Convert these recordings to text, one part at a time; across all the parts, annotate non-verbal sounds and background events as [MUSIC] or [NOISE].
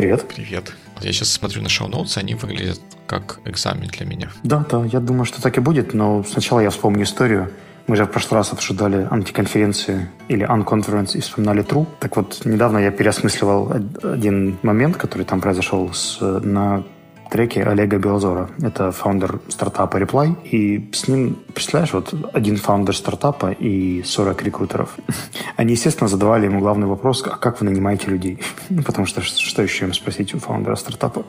Привет. Привет. Я сейчас смотрю на шоу-ноутсы, они выглядят как экзамен для меня. Да, да, я думаю, что так и будет, но сначала я вспомню историю. Мы же в прошлый раз обсуждали антиконференции или unconference и вспоминали True. Так вот, недавно я переосмысливал один момент, который там произошел с, на треке Олега Белозора. Это фаундер стартапа Reply. И с ним, представляешь, вот один фаундер стартапа и 40 рекрутеров. [LAUGHS] Они, естественно, задавали ему главный вопрос, а как вы нанимаете людей? [LAUGHS] Ну, потому что что еще им спросить у фаундера стартапа?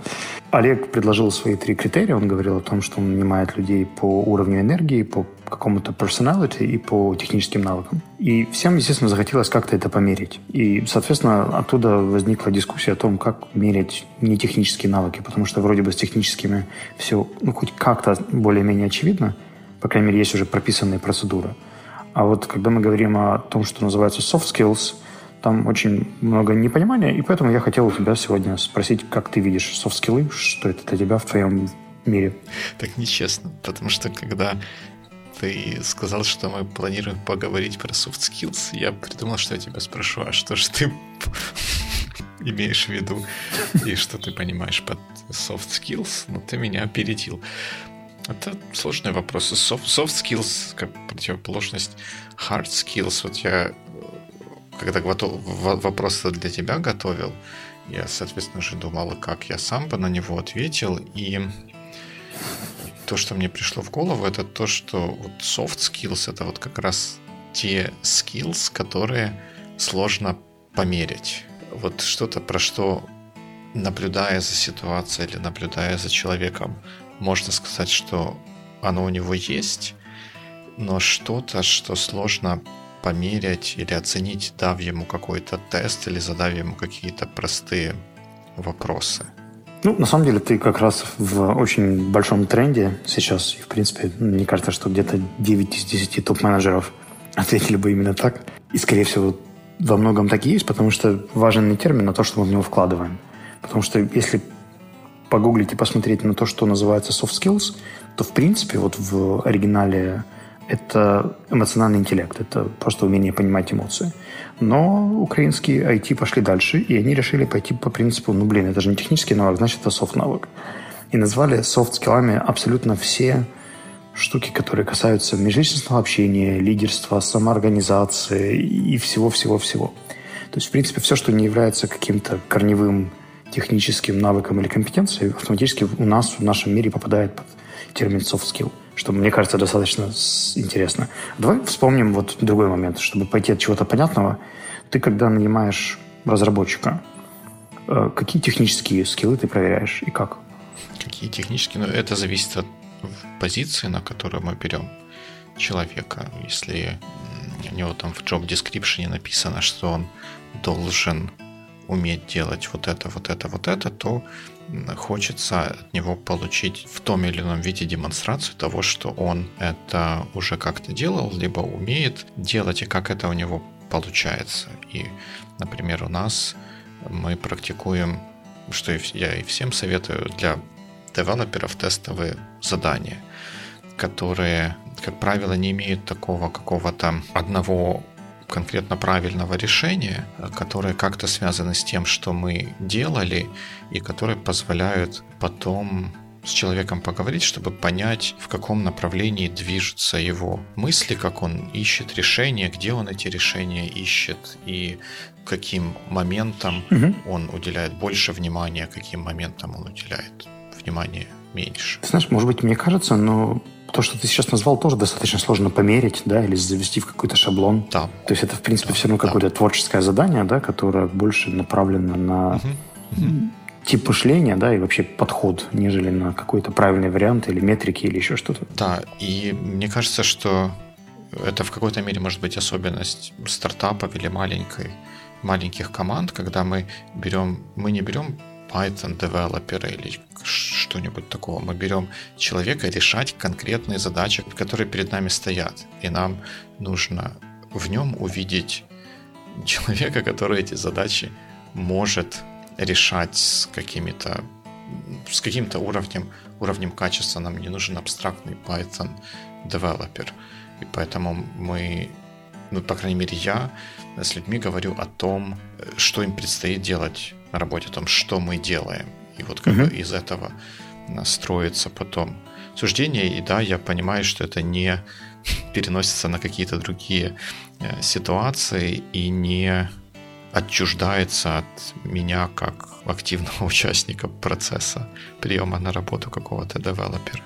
Олег предложил свои три критерия. Он говорил о том, что он нанимает людей по уровню энергии, по какому-то personality и по техническим навыкам. И всем, естественно, захотелось как-то это померить. И, соответственно, оттуда возникла дискуссия о том, как мерить нетехнические навыки, потому что вроде бы с техническими все, ну, хоть как-то более-менее очевидно, по крайней мере, есть уже прописанные процедуры. А вот когда мы говорим о том, что называется soft skills, там очень много непонимания, и поэтому я хотел у тебя сегодня спросить, как ты видишь софт-скиллы, что это для тебя в твоем мире? Так нечестно, потому что когда ты сказал, что мы планируем поговорить про soft skills, я придумал, что я тебя спрошу, а что же ты [LAUGHS] имеешь в виду и что ты понимаешь под soft skills? Ну, ты меня опередил. Это сложные вопросы. Soft, soft skills как противоположность hard skills. Вот я, когда готов, вопрос для тебя готовил, я, соответственно, же думал, как я сам бы на него ответил. И то, что мне пришло в голову, это то, что вот soft skills это вот как раз те skills, которые сложно померить. Вот что-то, про что наблюдая за ситуацией или наблюдая за человеком, можно сказать, что оно у него есть, но что-то, что сложно померять или оценить, дав ему какой-то тест или задав ему какие-то простые вопросы – ну, на самом деле, ты как раз в очень большом тренде сейчас. И, в принципе, мне кажется, что где-то 9 из 10 топ-менеджеров [LAUGHS] ответили бы именно так. И, скорее всего, во многом так и есть, потому что важен не термин, а то, что мы в него вкладываем. Потому что если погуглить и посмотреть на то, что называется soft skills, то, в принципе, вот в оригинале это эмоциональный интеллект, это просто умение понимать эмоции. Но украинские IT пошли дальше, и они решили пойти по принципу, ну, блин, это же не технический навык, значит, это софт-навык. И назвали софт-скиллами абсолютно все штуки, которые касаются межличностного общения, лидерства, самоорганизации и всего-всего-всего. То есть, в принципе, все, что не является каким-то корневым техническим навыком или компетенцией, автоматически у нас, в нашем мире попадает под термин soft skill что мне кажется достаточно интересно. Давай вспомним вот другой момент, чтобы пойти от чего-то понятного. Ты когда нанимаешь разработчика, э, какие технические скиллы ты проверяешь и как? Какие технические? Ну, это зависит от позиции, на которую мы берем человека. Если у него там в job description написано, что он должен уметь делать вот это, вот это, вот это, то хочется от него получить в том или ином виде демонстрацию того, что он это уже как-то делал, либо умеет делать, и как это у него получается. И, например, у нас мы практикуем, что я и всем советую, для девелоперов тестовые задания, которые, как правило, не имеют такого какого-то одного конкретно правильного решения, которые как-то связаны с тем, что мы делали, и которые позволяют потом с человеком поговорить, чтобы понять, в каком направлении движутся его мысли, как он ищет решения, где он эти решения ищет и каким моментам угу. он уделяет больше внимания, каким моментам он уделяет внимания меньше. знаешь, может быть, мне кажется, но то, что ты сейчас назвал, тоже достаточно сложно померить, да, или завести в какой-то шаблон. Да. То есть это, в принципе, да, все равно да. какое-то творческое задание, да, которое больше направлено на угу. тип мышления, да, и вообще подход, нежели на какой-то правильный вариант или метрики или еще что-то. Да, и мне кажется, что это в какой-то мере может быть особенность стартапов или маленькой, маленьких команд, когда мы берем, мы не берем Python девелопера или что-нибудь такого. Мы берем человека решать конкретные задачи, которые перед нами стоят. И нам нужно в нем увидеть [LAUGHS] человека, который эти задачи может решать с какими-то с каким-то уровнем, уровнем качества. Нам не нужен абстрактный Python девелопер. И поэтому мы ну, по крайней мере, я с людьми говорю о том, что им предстоит делать на работе, о том, что мы делаем. И вот как mm-hmm. из этого строится потом суждение. И да, я понимаю, что это не [LAUGHS] переносится на какие-то другие э, ситуации и не отчуждается от меня как активного [LAUGHS] участника процесса приема на работу какого-то девелопера.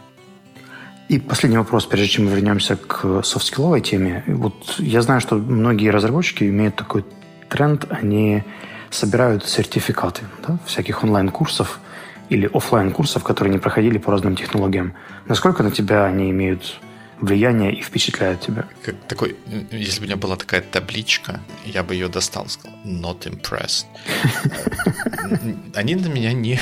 И последний вопрос, прежде чем мы вернемся к софтскилловой теме. Вот я знаю, что многие разработчики имеют такой тренд, они собирают сертификаты да, всяких онлайн-курсов или офлайн курсов которые не проходили по разным технологиям. Насколько на тебя они имеют влияние и впечатляют тебя? Как такой, если бы у меня была такая табличка, я бы ее достал сказал «not impressed». [LAUGHS] Они на меня не,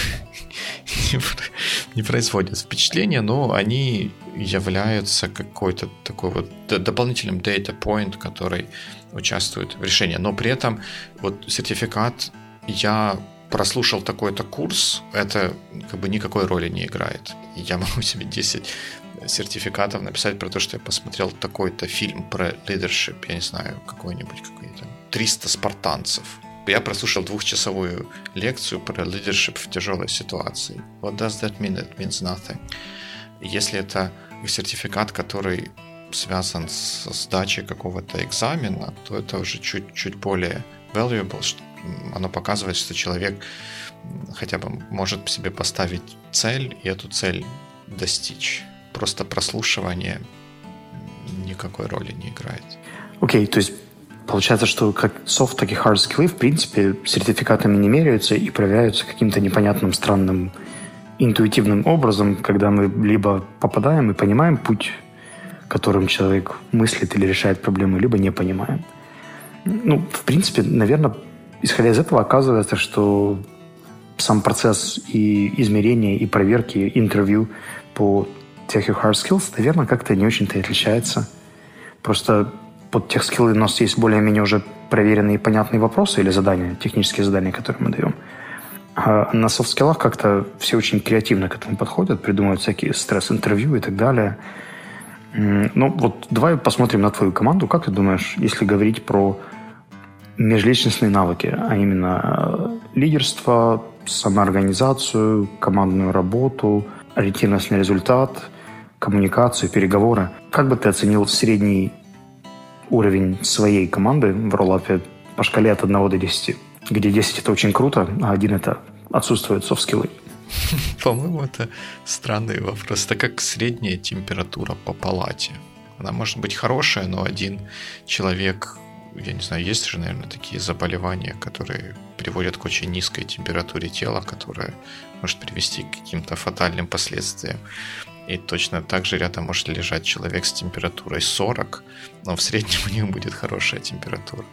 не производят впечатления, но они являются какой-то такой вот дополнительным data point, который участвует в решении. Но при этом вот сертификат я прослушал такой-то курс, это как бы никакой роли не играет. Я могу себе 10 сертификатов написать про то, что я посмотрел такой-то фильм про leadership, я не знаю, какой-нибудь какой-то 300 спартанцев. Я прослушал двухчасовую лекцию про leadership в тяжелой ситуации. What does that mean? It means nothing. Если это сертификат, который связан с сдачей какого-то экзамена, то это уже чуть-чуть более valuable, оно показывает, что человек хотя бы может себе поставить цель и эту цель достичь. Просто прослушивание никакой роли не играет. Окей, okay, то есть получается, что как soft, так и hard skills, в принципе, сертификатами не меряются и проверяются каким-то непонятным, странным, интуитивным образом, когда мы либо попадаем и понимаем путь, которым человек мыслит или решает проблемы, либо не понимаем. Ну, в принципе, наверное, исходя из этого оказывается, что сам процесс и измерения, и проверки, интервью по тех и hard skills, наверное, как-то не очень-то отличается. Просто под тех скиллы у нас есть более-менее уже проверенные и понятные вопросы или задания, технические задания, которые мы даем. А на софт-скиллах как-то все очень креативно к этому подходят, придумывают всякие стресс-интервью и так далее. Ну вот давай посмотрим на твою команду. Как ты думаешь, если говорить про межличностные навыки, а именно э, лидерство, самоорганизацию, командную работу, ориентированность на результат, коммуникацию, переговоры. Как бы ты оценил средний уровень своей команды в роллапе по шкале от 1 до 10? Где 10 это очень круто, а 1 это отсутствует софт-скиллы. [LAUGHS] По-моему, это странный вопрос. Это как средняя температура по палате. Она может быть хорошая, но один человек я не знаю, есть же, наверное, такие заболевания, которые приводят к очень низкой температуре тела, которая может привести к каким-то фатальным последствиям. И точно так же рядом может лежать человек с температурой 40, но в среднем у него будет хорошая температура.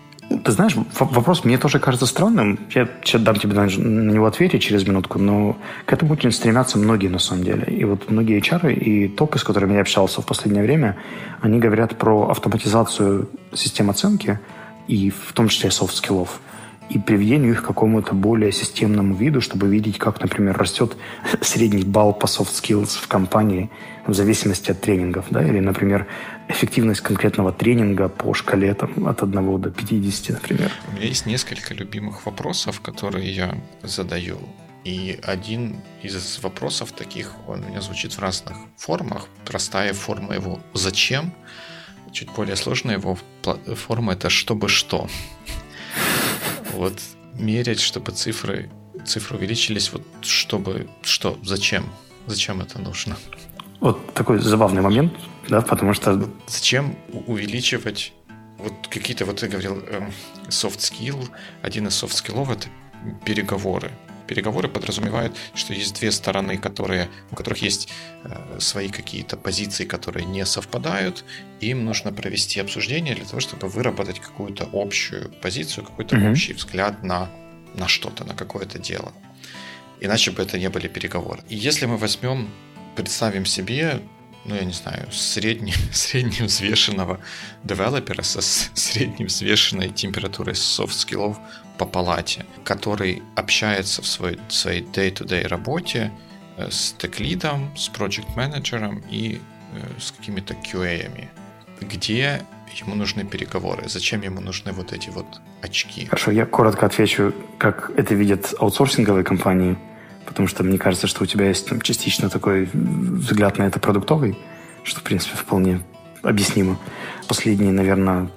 Ты знаешь, вопрос мне тоже кажется странным. Я сейчас дам тебе на него ответить через минутку, но к этому очень стремятся многие на самом деле. И вот многие HR и топы, с которыми я общался в последнее время, они говорят про автоматизацию систем оценки, и в том числе soft skill ов и приведению их к какому-то более системному виду, чтобы видеть, как, например, растет [LAUGHS] средний балл по soft skills в компании в зависимости от тренингов, да, или, например, эффективность конкретного тренинга по шкале там, от 1 до 50, например. У меня есть несколько любимых вопросов, которые я задаю. И один из вопросов таких, он у меня звучит в разных формах. Простая форма его «Зачем?», чуть более сложная его форма – это «чтобы что?». Вот мерять, чтобы цифры, цифры увеличились, вот чтобы что, зачем? Зачем это нужно? Вот такой забавный момент, да, потому что... Зачем увеличивать вот какие-то, вот ты говорил, эм, soft skill, один из soft skillов это переговоры. Переговоры подразумевают, что есть две стороны, которые, у которых есть э, свои какие-то позиции, которые не совпадают. Им нужно провести обсуждение для того, чтобы выработать какую-то общую позицию, какой-то mm-hmm. общий взгляд на, на что-то, на какое-то дело. Иначе бы это не были переговоры. И если мы возьмем, представим себе ну, я не знаю, средне, [LAUGHS] средневзвешенного девелопера со средневзвешенной температурой soft skill ов по палате, который общается в своей, своей day-to-day работе э, с теклидом, с проект менеджером и э, с какими-то QA, где ему нужны переговоры? Зачем ему нужны вот эти вот очки? Хорошо, я коротко отвечу, как это видят аутсорсинговые компании, потому что мне кажется, что у тебя есть там, частично такой взгляд на это продуктовый, что, в принципе, вполне объяснимо. Последние, наверное,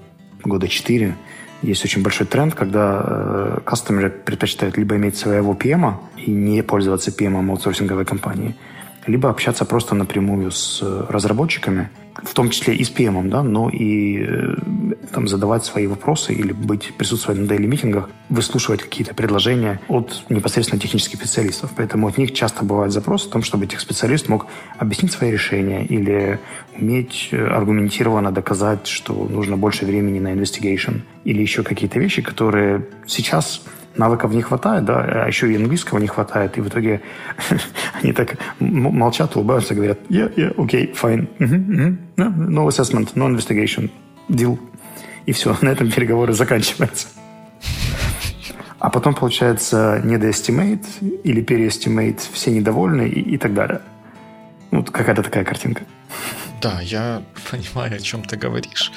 года четыре есть очень большой тренд, когда э, кастомеры предпочитают либо иметь своего PM и не пользоваться PM аутсорсинговой компании, либо общаться просто напрямую с э, разработчиками, в том числе и с PM, да, но и э, там задавать свои вопросы или быть присутствовать на дейли митингах, выслушивать какие-то предложения от непосредственно технических специалистов. Поэтому от них часто бывает запрос о том, чтобы этих специалист мог объяснить свои решения или уметь э, аргументированно доказать, что нужно больше времени на investigation или еще какие-то вещи, которые сейчас навыков не хватает, да, а еще и английского не хватает, и в итоге [LAUGHS] они так молчат, улыбаются, говорят, yeah, yeah, okay, fine, uh-huh. No, no assessment, no investigation, deal. И все, [LAUGHS] на этом переговоры заканчиваются. А потом получается недоэстимейт или переэстимейт, все недовольны и, и так далее. Вот какая-то такая картинка. Да, я [LAUGHS] понимаю, о чем ты говоришь.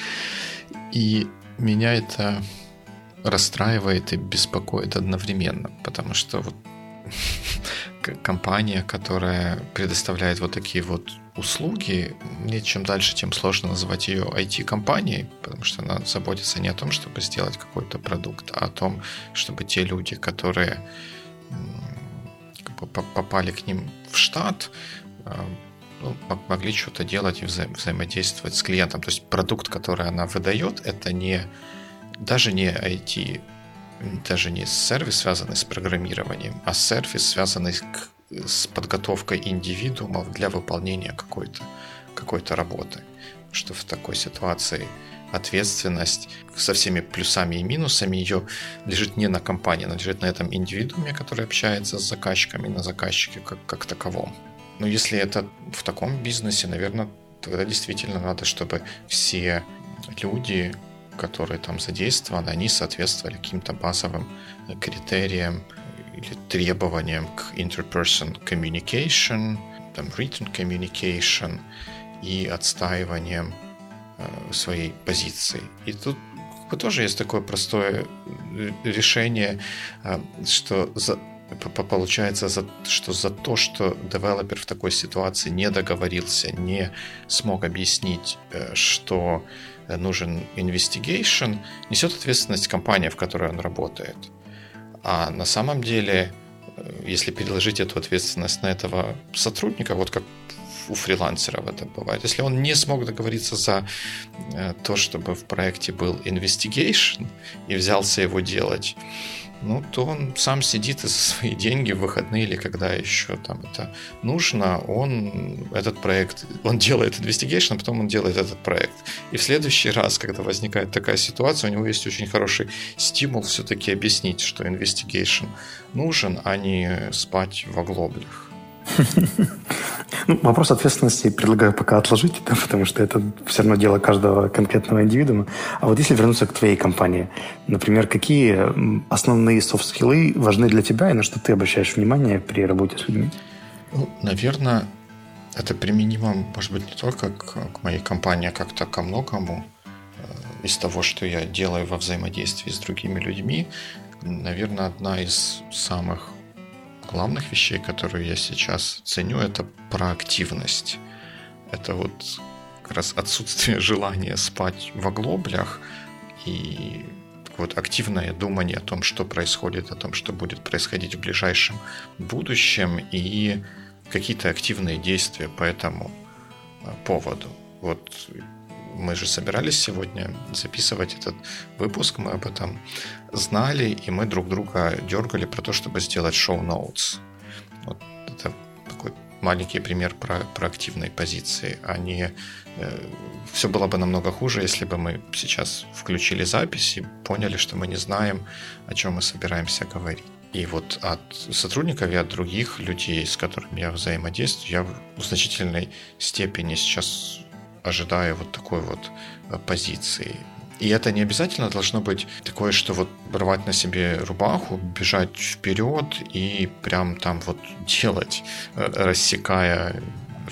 И меня это расстраивает и беспокоит одновременно, потому что вот [LAUGHS] компания, которая предоставляет вот такие вот услуги, мне чем дальше, тем сложно называть ее IT-компанией, потому что она заботится не о том, чтобы сделать какой-то продукт, а о том, чтобы те люди, которые попали к ним в штат, а, ну, могли что-то делать и вза взаимодействовать с клиентом. То есть продукт, который она выдает, это не даже не IT, даже не сервис, связанный с программированием, а сервис, связанный с подготовкой индивидуумов для выполнения какой-то какой работы. Что в такой ситуации ответственность со всеми плюсами и минусами ее лежит не на компании, она лежит на этом индивидууме, который общается с заказчиками, на заказчике как, как таковом. Но если это в таком бизнесе, наверное, тогда действительно надо, чтобы все люди которые там задействованы, они соответствовали каким-то базовым критериям или требованиям к interperson communication, там, written communication и отстаиванием э, своей позиции. И тут тоже есть такое простое э, решение, э, что за, получается, за, что за то, что девелопер в такой ситуации не договорился, не смог объяснить, э, что нужен investigation, несет ответственность компания, в которой он работает. А на самом деле, э, если переложить эту ответственность на этого сотрудника, вот как у фрилансеров это бывает. Если он не смог договориться за э, то, чтобы в проекте был investigation и взялся его делать, ну, то он сам сидит и за свои деньги в выходные или когда еще там это нужно, он этот проект, он делает investigation, а потом он делает этот проект. И в следующий раз, когда возникает такая ситуация, у него есть очень хороший стимул все-таки объяснить, что investigation нужен, а не спать в оглоблях. Ну, вопрос ответственности предлагаю пока отложить, [LAUGHS] да, потому что это все равно дело каждого конкретного индивидуума. А вот если вернуться к твоей компании, например, какие основные софт-скиллы важны для тебя и на что ты обращаешь внимание при работе с людьми? Ну, наверное, это применимо, может быть, не только к, к моей компании, а как-то ко многому э, из того, что я делаю во взаимодействии с другими людьми. Наверное, одна из самых главных вещей, которые я сейчас ценю, это проактивность. Это вот как раз отсутствие желания спать в оглоблях и вот активное думание о том, что происходит, о том, что будет происходить в ближайшем будущем и какие-то активные действия по этому а, поводу. Вот мы же собирались сегодня записывать этот выпуск, мы об этом знали, и мы друг друга дергали про то, чтобы сделать шоу-ноутс. Вот это такой маленький пример про, про активной позиции. Они э, все было бы намного хуже, если бы мы сейчас включили запись и поняли, что мы не знаем, о чем мы собираемся говорить. И вот от сотрудников и от других людей, с которыми я взаимодействую, я в значительной степени сейчас ожидая вот такой вот э, позиции. И это не обязательно должно быть такое, что вот рвать на себе рубаху, бежать вперед и прям там вот делать, э, рассекая,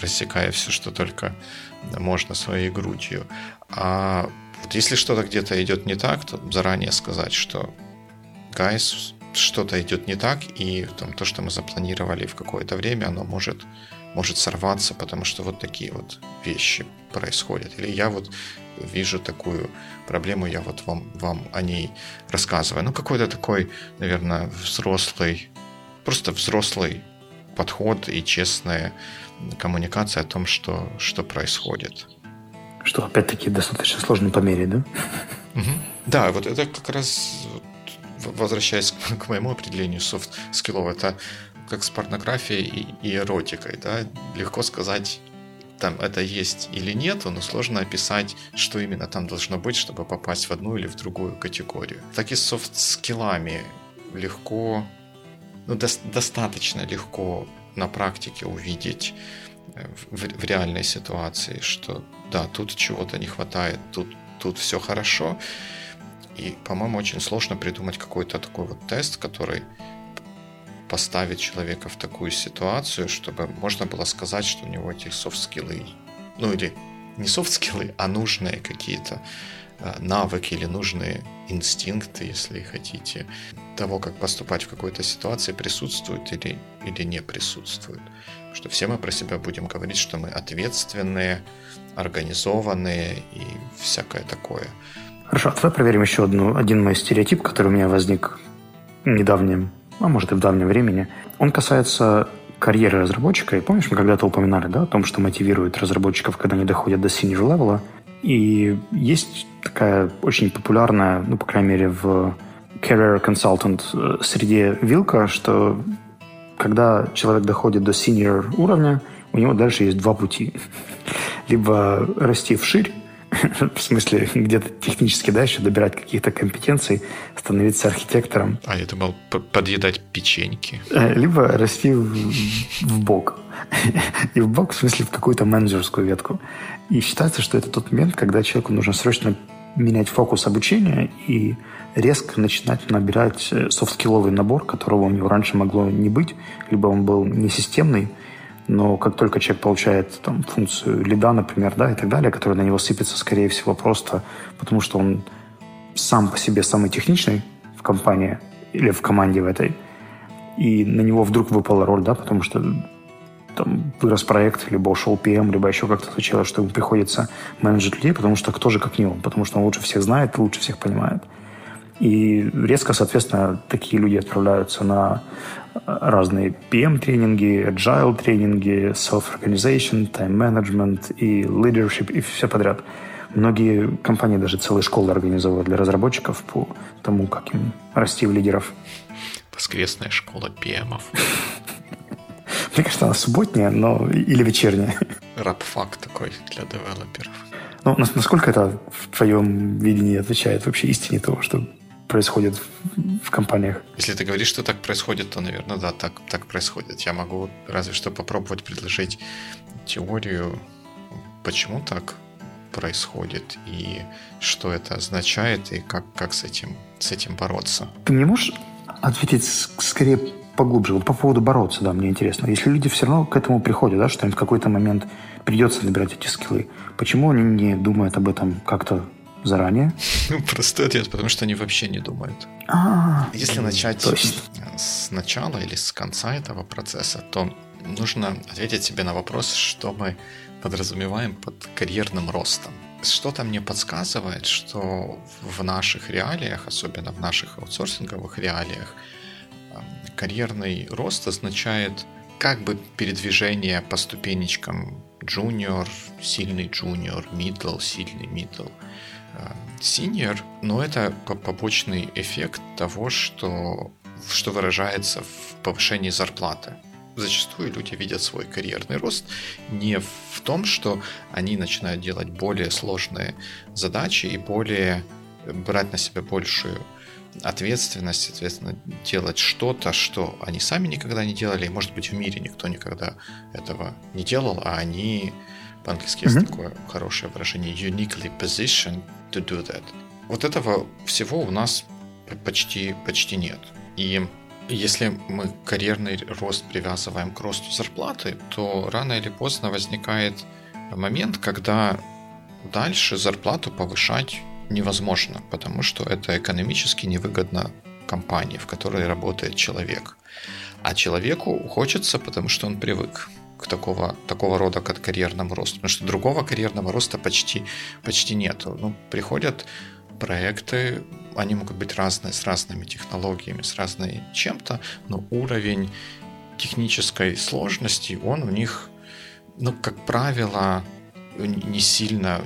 рассекая все, что только можно своей грудью. А Вот если что-то где-то идет не так, то заранее сказать, что guys, что-то идет не так, и там, то, что мы запланировали в какое-то время, оно может, может сорваться, потому что вот такие вот вещи происходят. Или я вот вижу такую проблему, я вот вам, вам о ней рассказываю. Ну, какой-то такой, наверное, взрослый, просто взрослый подход и честная коммуникация о том, что, что происходит. Что, опять-таки, достаточно сложно померить, да? Угу. Да, вот это как раз, возвращаясь [LAUGHS] к моему определению soft skill ов, это как с порнографией и эротикой, да, легко сказать, там это есть или нет, но сложно описать, что именно там должно быть, чтобы попасть в одну или в другую категорию. Так и с soft skill ами легко, ну, до, достаточно легко на практике увидеть э, в, в реальной ситуации, что да, тут чего-то не хватает, тут, тут все хорошо. И, по-моему, очень сложно придумать какой-то такой вот тест, который поставить человека в такую ситуацию, чтобы можно было сказать, что у него эти софт-скиллы, ну или не софт-скиллы, а нужные какие-то э, навыки или нужные инстинкты, если хотите, того, как поступать в какой-то ситуации, присутствуют или, или не присутствуют. Потому что все мы про себя будем говорить, что мы ответственные, организованные и всякое такое. Хорошо, давай проверим еще одну, один мой стереотип, который у меня возник недавним а может и в давнем времени. Он касается карьеры разработчика. И помнишь, мы когда-то упоминали да, о том, что мотивирует разработчиков, когда они доходят до senior level. И есть такая очень популярная, ну, по крайней мере, в career consultant э, среде вилка, что когда человек доходит до senior уровня, у него дальше есть два пути. [LAUGHS] Либо расти вширь, [LAUGHS] в смысле, где-то технически дальше добирать каких-то компетенций, становиться архитектором. А я думал, подъедать печеньки. Э, либо расти в, в бок. [LAUGHS] И в бок, в смысле, в какую-то менеджерскую ветку. И считается, что это тот момент, когда человеку нужно срочно менять фокус обучения и резко начинать набирать э, софт-скилловый набор, которого у него раньше могло не быть, либо он был несистемный, но как только человек получает там, функцию лида, например, да, и так далее, которая на него сыпется, скорее всего, просто потому что он сам по себе самый техничный в компании или в команде в этой, и на него вдруг выпала роль, да, потому что там вырос проект, либо ушел PM, либо еще как-то случилось, что ему приходится менеджить людей, потому что кто же как не он, потому что он лучше всех знает, лучше всех понимает. И резко, соответственно, такие люди отправляются на разные PM-тренинги, agile-тренинги, self-organization, time-management и leadership, и все подряд. Многие компании даже целые школы организовывают для разработчиков по тому, как им расти в лидеров. Воскресная школа PM-ов. [LAUGHS] Мне кажется, она субботняя, но или вечерняя. [LAUGHS] Рабфак такой для девелоперов. Ну, насколько это в твоем видении отвечает вообще истине того, что происходит в компаниях. Если ты говоришь, что так происходит, то, наверное, да, так, так происходит. Я могу разве что попробовать предложить теорию, почему так происходит, и что это означает, и как, как с, этим, с этим бороться. Ты не можешь ответить скорее поглубже. Вот по поводу бороться, да, мне интересно. Если люди все равно к этому приходят, да, что им в какой-то момент придется набирать эти скиллы, почему они не думают об этом как-то заранее? Ну, простой ответ, потому что они вообще не думают. А, Если начать с начала или с конца этого процесса, то нужно ответить себе на вопрос, что мы подразумеваем под карьерным ростом. Что-то мне подсказывает, что в наших реалиях, особенно в наших аутсорсинговых реалиях, карьерный рост означает как бы передвижение по ступенечкам junior, сильный junior, middle, сильный middle – Senior, но это побочный эффект того, что, что выражается в повышении зарплаты. Зачастую люди видят свой карьерный рост не в том, что они начинают делать более сложные задачи и более брать на себя большую ответственность, соответственно, делать что-то, что они сами никогда не делали, и, может быть, в мире никто никогда этого не делал, а они по-английски есть mm-hmm. такое хорошее выражение uniquely positioned to do that. Вот этого всего у нас почти, почти нет. И если мы карьерный рост привязываем к росту зарплаты, то рано или поздно возникает момент, когда дальше зарплату повышать невозможно, потому что это экономически невыгодно компании, в которой работает человек. А человеку хочется, потому что он привык к такого, такого рода к карьерному росту. Потому что другого карьерного роста почти, почти нету. Ну, приходят проекты, они могут быть разные, с разными технологиями, с разной чем-то, но уровень технической сложности, он у них, ну, как правило, не сильно,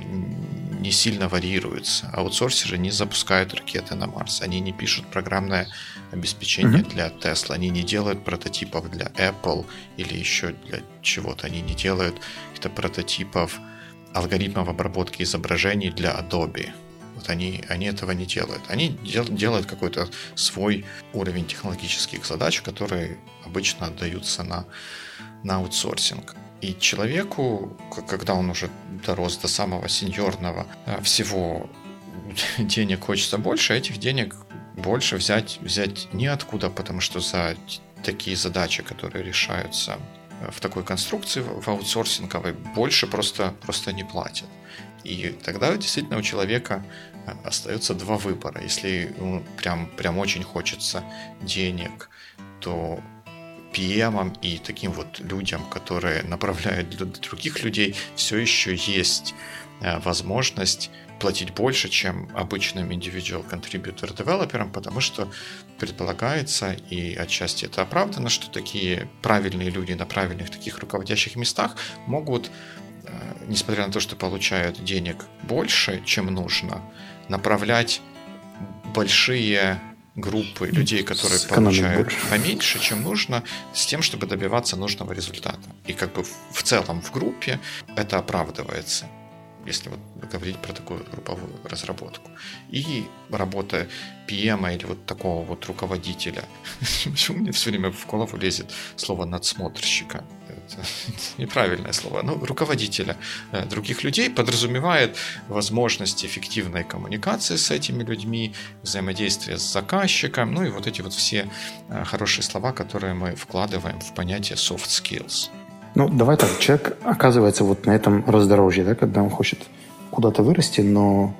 не сильно варьируется. Аутсорсеры не запускают ракеты на Марс, они не пишут программное обеспечение mm-hmm. для Tesla, они не делают прототипов для Apple или еще для чего-то, они не делают это прототипов алгоритмов обработки изображений для Adobe. Вот они, они этого не делают. Они дел, делают какой-то свой уровень технологических задач, которые обычно отдаются на, на аутсорсинг. И человеку, когда он уже дорос до самого сеньорного, э, всего [LAUGHS] денег хочется больше, а этих денег больше взять, взять неоткуда, потому что за такие задачи, которые решаются э, в такой конструкции, в аутсорсинговой, больше просто, просто не платят. И тогда действительно у человека э, остается два выбора. Если ну, прям, прям очень хочется денег, то PM и таким вот людям, которые направляют для других людей, все еще есть э, возможность платить больше, чем обычным individual contributor девелоперам, потому что предполагается, и отчасти это оправдано, что такие правильные люди на правильных таких руководящих местах могут, э, несмотря на то, что получают денег больше, чем нужно, направлять большие группы людей, которые получают больше. поменьше, чем нужно, с тем, чтобы добиваться нужного результата. И как бы в целом в группе это оправдывается если вот говорить про такую групповую разработку. И работа PM или вот такого вот руководителя. Почему мне все время в голову лезет слово надсмотрщика? Это [LAUGHS] неправильное слово. Ну, руководителя э, других людей подразумевает возможность эффективной коммуникации с этими людьми, взаимодействия с заказчиком, ну и вот эти вот все э, хорошие слова, которые мы вкладываем в понятие soft skills. Ну, давай так, человек оказывается вот на этом раздорожье, да, когда он хочет куда-то вырасти, но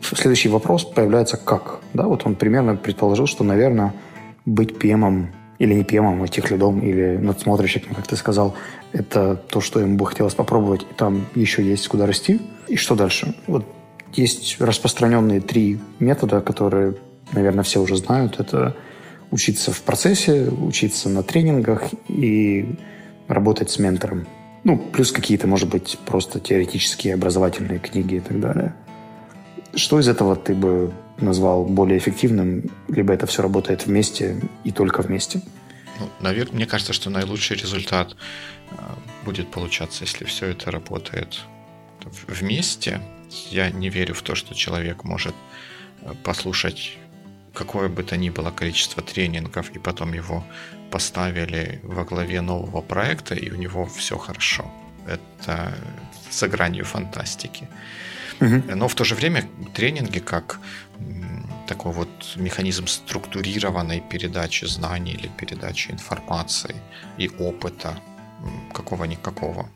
следующий вопрос появляется как? Да, вот он примерно предположил, что, наверное, быть PM или не PM, а тех лидом или надсмотрщиком, как ты сказал, это то, что ему бы хотелось попробовать, и там еще есть куда расти. И что дальше? Вот есть распространенные три метода, которые, наверное, все уже знают. Это учиться в процессе, учиться на тренингах и работать с ментором. Ну, плюс какие-то, может быть, просто теоретические образовательные книги и так далее. Что из этого ты бы назвал более эффективным, либо это все работает вместе и только вместе? Ну, наверное, мне кажется, что наилучший результат э, будет получаться, если все это работает вместе. Я не верю в то, что человек может э, послушать какое бы то ни было количество тренингов, и потом его поставили во главе нового проекта, и у него все хорошо. Это за гранью фантастики. Угу. Но в то же время тренинги как такой вот механизм структурированной передачи знаний или передачи информации и опыта какого-никакого,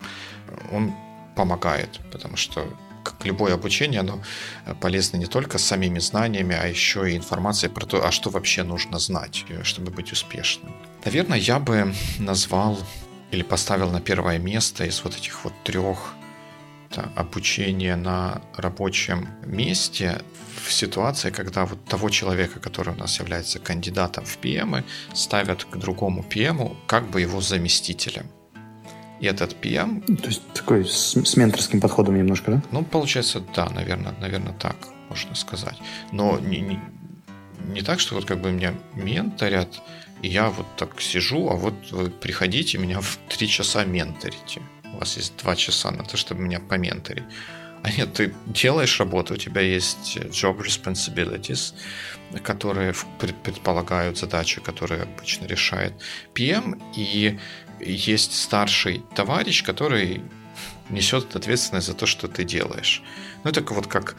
он помогает, потому что как любое обучение, оно полезно не только самими знаниями, а еще и информацией про то, а что вообще нужно знать, чтобы быть успешным. Наверное, я бы назвал или поставил на первое место из вот этих вот трех да, обучения на рабочем месте в ситуации, когда вот того человека, который у нас является кандидатом в PM, ставят к другому PM как бы его заместителем. И этот PM... То есть такой с, с менторским подходом немножко, да? Ну, получается, да, наверное, наверное, так можно сказать. Но не, не, не так, что вот как бы меня менторят, и я вот так сижу, а вот вы приходите, меня в три часа менторите. У вас есть два часа на то, чтобы меня поменторить. А нет, ты делаешь работу, у тебя есть job responsibilities, которые предполагают задачи, которые обычно решает PM, и есть старший товарищ, который несет ответственность за то, что ты делаешь. Ну, это вот как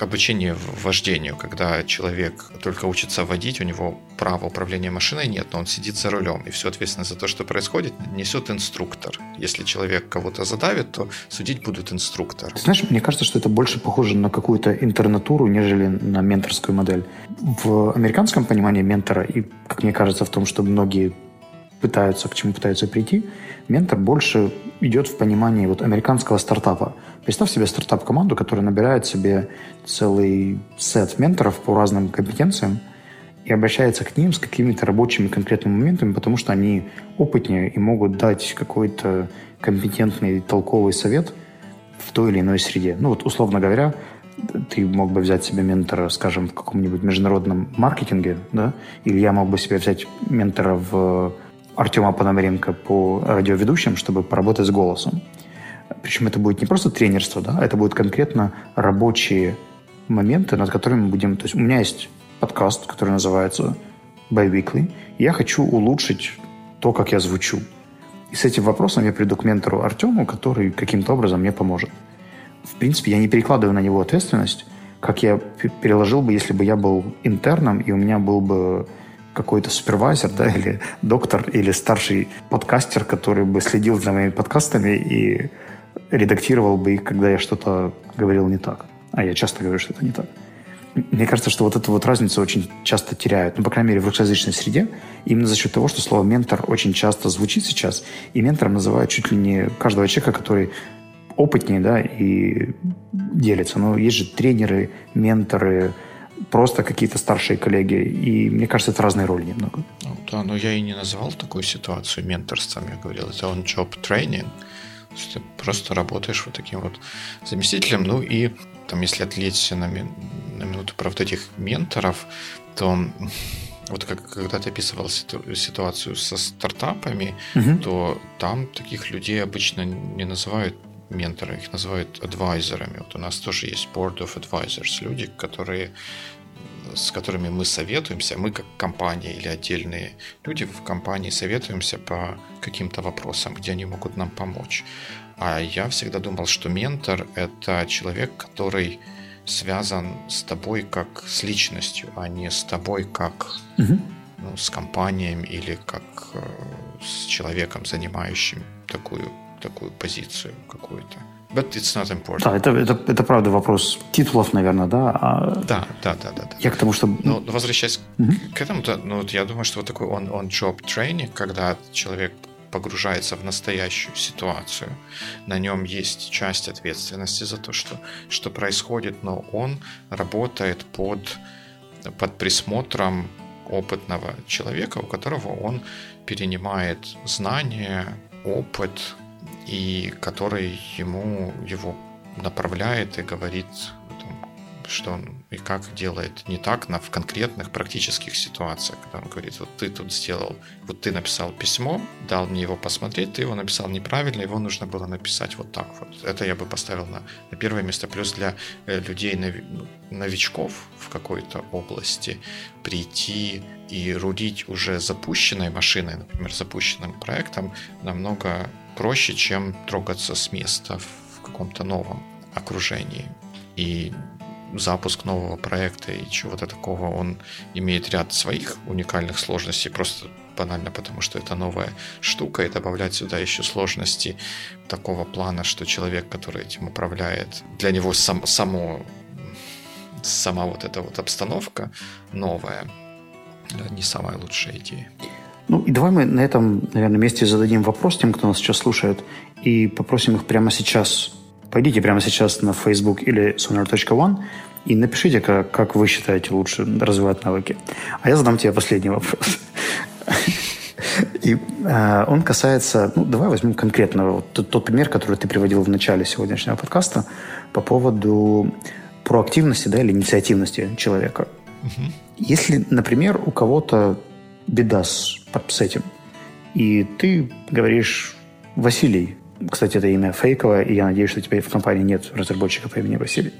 обучение вождению, когда человек только учится водить, у него права управления машиной нет, но он сидит за рулем, и всю ответственность за то, что происходит, несет инструктор. Если человек кого-то задавит, то судить будет инструктор. Знаешь, мне кажется, что это больше похоже на какую-то интернатуру, нежели на менторскую модель. В американском понимании ментора, и, как мне кажется, в том, что многие пытаются, к чему пытаются прийти, ментор больше идет в понимании вот американского стартапа. Представь себе стартап-команду, которая набирает себе целый сет менторов по разным компетенциям и обращается к ним с какими-то рабочими конкретными моментами, потому что они опытнее и могут дать какой-то компетентный, толковый совет в той или иной среде. Ну вот, условно говоря, ты мог бы взять себе ментора, скажем, в каком-нибудь международном маркетинге, да, или я мог бы себе взять ментора в Артема Пономаренко по радиоведущим, чтобы поработать с голосом. Причем это будет не просто тренерство, да, это будут конкретно рабочие моменты, над которыми мы будем... То есть у меня есть подкаст, который называется Biweekly, я хочу улучшить то, как я звучу. И с этим вопросом я приду к ментору Артему, который каким-то образом мне поможет. В принципе, я не перекладываю на него ответственность, как я переложил бы, если бы я был интерном, и у меня был бы какой-то супервайзер, да, или доктор, или старший подкастер, который бы следил за моими подкастами и редактировал бы их, когда я что-то говорил не так. А я часто говорю, что это не так. Мне кажется, что вот эту вот разницу очень часто теряют, ну, по крайней мере, в русскоязычной среде, именно за счет того, что слово «ментор» очень часто звучит сейчас, и ментором называют чуть ли не каждого человека, который опытнее, да, и делится. Но есть же тренеры, менторы, просто какие-то старшие коллеги. И мне кажется, это разные роли немного. Ну, да, но я и не назвал такую ситуацию менторством. Я говорил, это он job training. Ты просто работаешь вот таким вот заместителем. Ну и там, если отвлечься на, ми- на минуту про вот этих менторов, то [LAUGHS] вот как когда ты описывал ситуацию со стартапами, угу. то там таких людей обычно не называют менторы, их называют адвайзерами. Вот у нас тоже есть board of advisors, люди, которые с которыми мы советуемся, мы как компания или отдельные люди в компании советуемся по каким-то вопросам, где они могут нам помочь. А я всегда думал, что ментор — это человек, который связан с тобой как с личностью, а не с тобой как угу. ну, с компанией или как э, с человеком, занимающим такую такую позицию какую-то. But it's not important. Да, это, это, это правда вопрос титулов, наверное, да? А... Да, да, да, да, да. Я к тому, что... Ну, возвращаясь угу. к этому, то, ну, вот я думаю, что вот такой on-job training, когда человек погружается в настоящую ситуацию. На нем есть часть ответственности за то, что, что происходит, но он работает под, под присмотром опытного человека, у которого он перенимает знания, опыт, и который ему его направляет и говорит, что он и как делает не так на, в конкретных практических ситуациях, когда он говорит, вот ты тут сделал, вот ты написал письмо, дал мне его посмотреть, ты его написал неправильно, его нужно было написать вот так вот. Это я бы поставил на, на первое место. Плюс для э, людей, ну, новичков в какой-то области прийти и рулить уже запущенной машиной, например, запущенным проектом, намного проще, чем трогаться с места в каком-то новом окружении. И запуск нового проекта и чего-то такого, он имеет ряд своих уникальных сложностей, просто банально потому, что это новая штука, и добавлять сюда еще сложности такого плана, что человек, который этим управляет, для него сам, само, сама вот эта вот обстановка новая, не самая лучшая идея. Ну и давай мы на этом, наверное, месте зададим вопрос тем, кто нас сейчас слушает, и попросим их прямо сейчас. Пойдите прямо сейчас на Facebook или sonar.one и напишите, как, как вы считаете лучше развивать навыки. А я задам тебе последний вопрос. И э, он касается, ну, давай возьмем конкретно вот тот, тот пример, который ты приводил в начале сегодняшнего подкаста по поводу проактивности, да, или инициативности человека. Угу. Если, например, у кого-то беда с, с этим. И ты говоришь Василий. Кстати, это имя фейковое, и я надеюсь, что тебя в компании нет разработчика по имени Василий.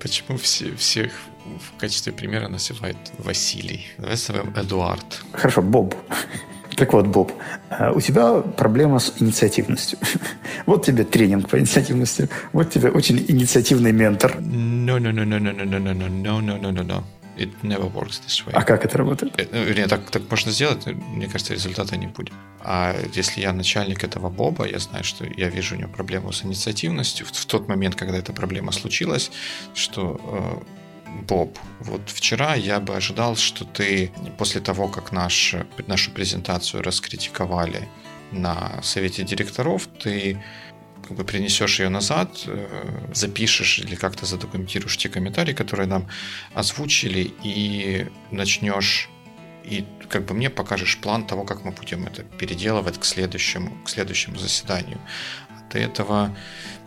Почему все, всех в качестве примера называют Василий? Давай назовем Эдуард. Хорошо, Боб. Так вот, Боб, э, у тебя проблема с инициативностью. Вот тебе тренинг по инициативности. Вот тебе очень инициативный ментор. No, no, no, no, no, no, no, no, no, no, no, no, no. It never works this way. А как это работает? Э, ну, вернее, так, так можно сделать, мне кажется, результата не будет. А если я начальник этого Боба, я знаю, что я вижу у него проблему с инициативностью. В, в тот момент, когда эта проблема случилась, что э, Боб, вот вчера я бы ожидал, что ты после того, как наш, нашу презентацию раскритиковали на совете директоров, ты как бы принесешь ее назад, э, запишешь или как-то задокументируешь те комментарии, которые нам озвучили, и начнешь и как бы мне покажешь план того, как мы будем это переделывать к следующему, к следующему заседанию. Ты этого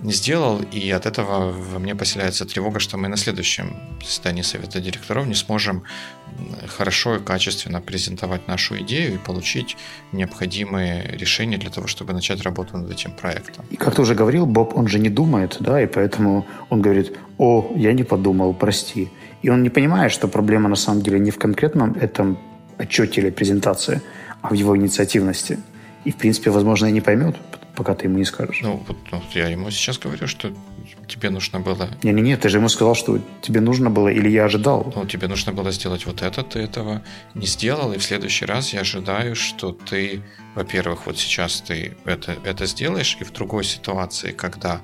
не сделал, и от этого во мне поселяется тревога, что мы на следующем заседании совета директоров не сможем хорошо и качественно презентовать нашу идею и получить необходимые решения для того, чтобы начать работу над этим проектом. И как ты уже говорил, Боб, он же не думает, да, и поэтому он говорит, о, я не подумал, прости. И он не понимает, что проблема на самом деле не в конкретном этом отчете или презентации, а в его инициативности. И, в принципе, возможно, и не поймет, пока ты ему не скажешь. Ну, вот, вот я ему сейчас говорю, что тебе нужно было... Не-не-не, ты же ему сказал, что тебе нужно было, или я ожидал. Ну, тебе нужно было сделать вот это, ты этого не сделал, и в следующий раз я ожидаю, что ты, во-первых, вот сейчас ты это, это сделаешь, и в другой ситуации, когда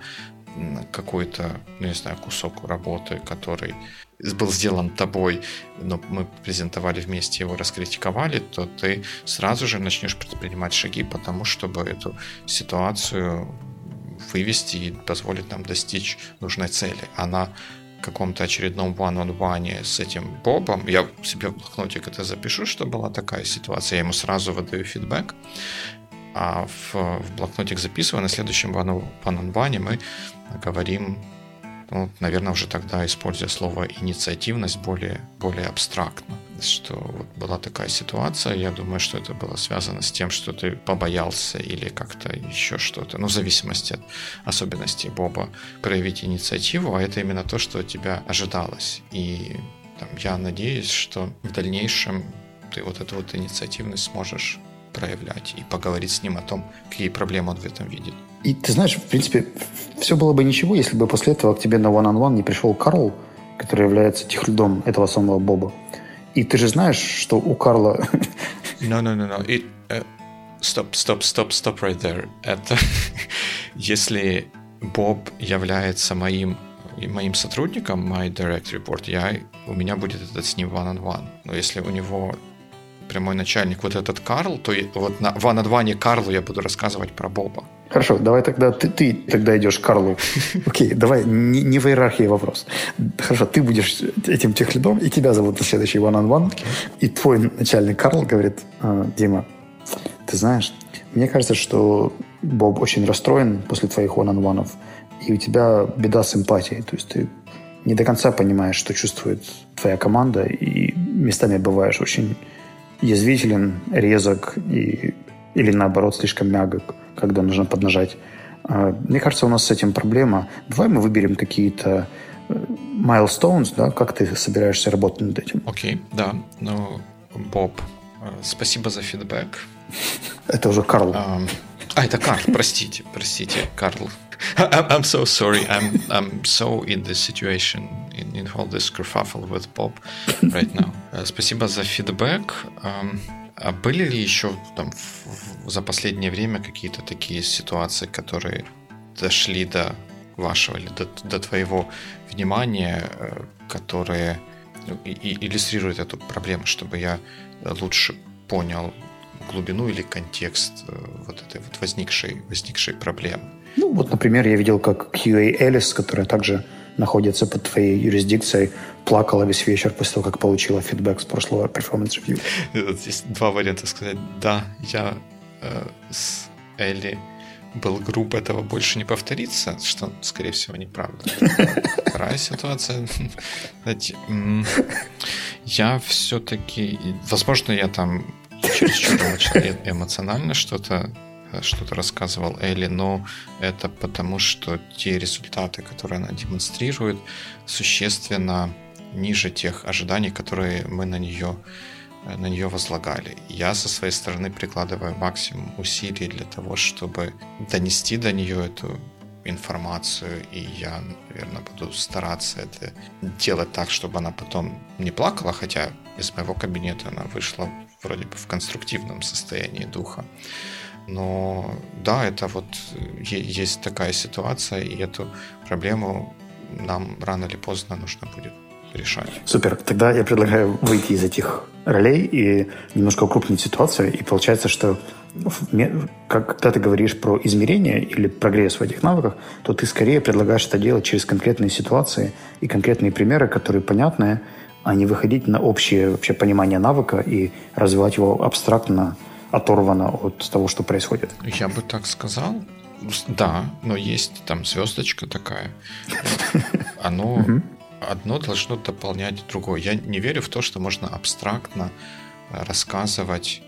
какой-то, ну, не знаю, кусок работы, который был сделан тобой, но мы презентовали вместе его, раскритиковали, то ты сразу же начнешь предпринимать шаги по тому, чтобы эту ситуацию вывести и позволить нам достичь нужной цели. А на каком-то очередном one-on-one с этим Бобом, я себе в блокнотик это запишу, что была такая ситуация, я ему сразу выдаю фидбэк, а в, в блокнотик записываю, на следующем one-on-one мы говорим ну, наверное, уже тогда, используя слово инициативность, более, более абстрактно. Что вот была такая ситуация, я думаю, что это было связано с тем, что ты побоялся или как-то еще что-то, ну, в зависимости от особенностей Боба, проявить инициативу, а это именно то, что от тебя ожидалось. И там, я надеюсь, что в дальнейшем ты вот эту вот инициативность сможешь проявлять и поговорить с ним о том, какие проблемы он в этом видит. И ты знаешь, в принципе, все было бы ничего, если бы после этого к тебе на one-on-one не пришел Карл, который является техлидом этого самого Боба. И ты же знаешь, что у Карла... [LAUGHS] No, no, no, no. It, uh, stop, stop, stop, stop right there. Это [LAUGHS] если Боб является моим моим сотрудником, my direct report, я, у меня будет этот с ним one-on-one. -on -one. Но если у него прямой начальник вот этот Карл, то вот на one-on-one Карлу я буду рассказывать про Боба. Хорошо, давай тогда ты, ты тогда идешь к Карлу. [LAUGHS] Окей, давай, не, не в иерархии вопрос. Хорошо, ты будешь этим техлидом, и тебя зовут на следующий one-on-one, и твой начальник Карл говорит, «А, Дима, ты знаешь, мне кажется, что Боб очень расстроен после твоих one-on-one, и у тебя беда с эмпатией, то есть ты не до конца понимаешь, что чувствует твоя команда, и местами бываешь очень язвителен, резок и, или наоборот слишком мягок когда нужно поднажать. А, мне кажется, у нас с этим проблема. Давай мы выберем какие-то э, milestones, да, как ты собираешься работать над этим. Окей, okay, да. Ну, Боб, э, спасибо за фидбэк. Это уже Карл. А, это Карл, [LAUGHS] простите, простите, Карл. [LAUGHS] I'm so sorry. I'm I'm so in this situation, in, in all this kerfuffle with Bob right now. Uh, [COUGHS] спасибо за фидбэк. Um, а были ли еще там за последнее время какие-то такие ситуации, которые дошли до вашего или до, до твоего внимания, э, которые ну, и, и иллюстрируют эту проблему, чтобы я лучше понял глубину или контекст э, вот этой вот возникшей, возникшей проблемы? Ну, вот, например, я видел, как QA Элис, которая также находится под твоей юрисдикцией, плакала весь вечер после того, как получила фидбэк с прошлого performance review. Здесь два варианта сказать. Да, я э, с Элли был груб, этого больше не повторится, что, скорее всего, неправда. [LAUGHS] Вторая ситуация. Я все-таки... Возможно, я там чересчур [LAUGHS] эмоционально что-то что-то рассказывал Элли, но это потому, что те результаты, которые она демонстрирует, существенно ниже тех ожиданий, которые мы на нее э, на нее возлагали. Я со своей стороны прикладываю максимум усилий для того, чтобы донести до нее эту информацию, и я, наверное, буду стараться это делать так, чтобы она потом не плакала, хотя из моего кабинета она вышла вроде бы в конструктивном состоянии духа. Но да, это вот есть такая ситуация, и эту проблему нам рано или поздно нужно будет решать. Супер. Тогда я предлагаю выйти из этих ролей и немножко укрупнить ситуацию. И получается, что когда ты говоришь про измерение или прогресс в этих навыках, то ты скорее предлагаешь это делать через конкретные ситуации и конкретные примеры, которые понятны, а не выходить на общее вообще понимание навыка и развивать его абстрактно, оторвано от того, что происходит. Я бы так сказал. Да, но есть там звездочка такая. Оно [LAUGHS] одно должно дополнять другое. Я не верю в то, что можно абстрактно рассказывать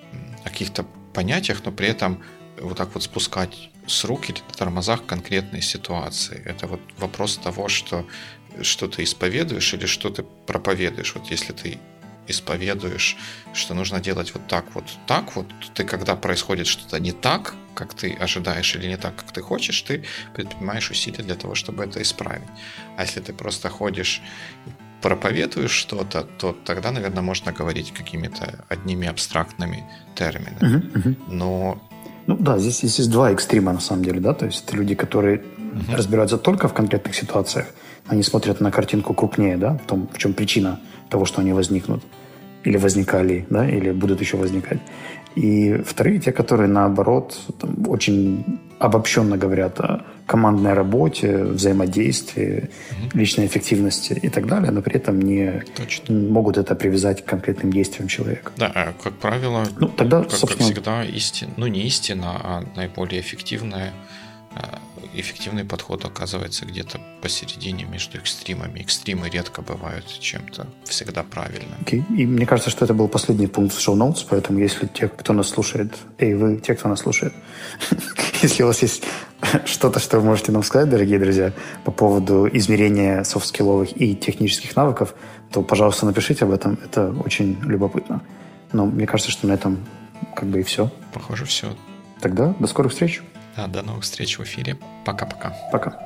о каких-то понятиях, но при этом вот так вот спускать с рук или на тормозах конкретные ситуации. Это вот вопрос того, что, что ты исповедуешь или что ты проповедуешь. Вот если ты исповедуешь, что нужно делать вот так, вот так, вот ты, когда происходит что-то не так, как ты ожидаешь, или не так, как ты хочешь, ты предпринимаешь усилия для того, чтобы это исправить. А если ты просто ходишь проповедуешь что-то, то тогда, наверное, можно говорить какими-то одними абстрактными терминами. Uh-huh, uh-huh. Но ну да, здесь, здесь есть два экстрима на самом деле, да, то есть это люди, которые uh-huh. разбираются только в конкретных ситуациях, они смотрят на картинку крупнее, да, в том, в чем причина того, что они возникнут, или возникали, да, или будут еще возникать. И вторые, те, которые, наоборот, там, очень обобщенно говорят о командной работе, взаимодействии, угу. личной эффективности и так далее, но при этом не Точно. могут это привязать к конкретным действиям человека. Да, а, как правило, ну, тогда, как, собственно... как всегда, истина, ну не истина, а наиболее эффективная эффективный подход оказывается где-то посередине между экстримами. Экстримы редко бывают чем-то всегда правильным. Okay. И мне кажется, что это был последний пункт в шоу-ноутс, поэтому если те, кто нас слушает, эй, вы, те, кто нас слушает, [LAUGHS] если у вас есть что-то, что вы можете нам сказать, дорогие друзья, по поводу измерения софт-скилловых и технических навыков, то, пожалуйста, напишите об этом. Это очень любопытно. Но мне кажется, что на этом как бы и все. Похоже, все. Тогда до скорых встреч. Да, до новых встреч в эфире. Пока-пока. Пока. -пока. Пока.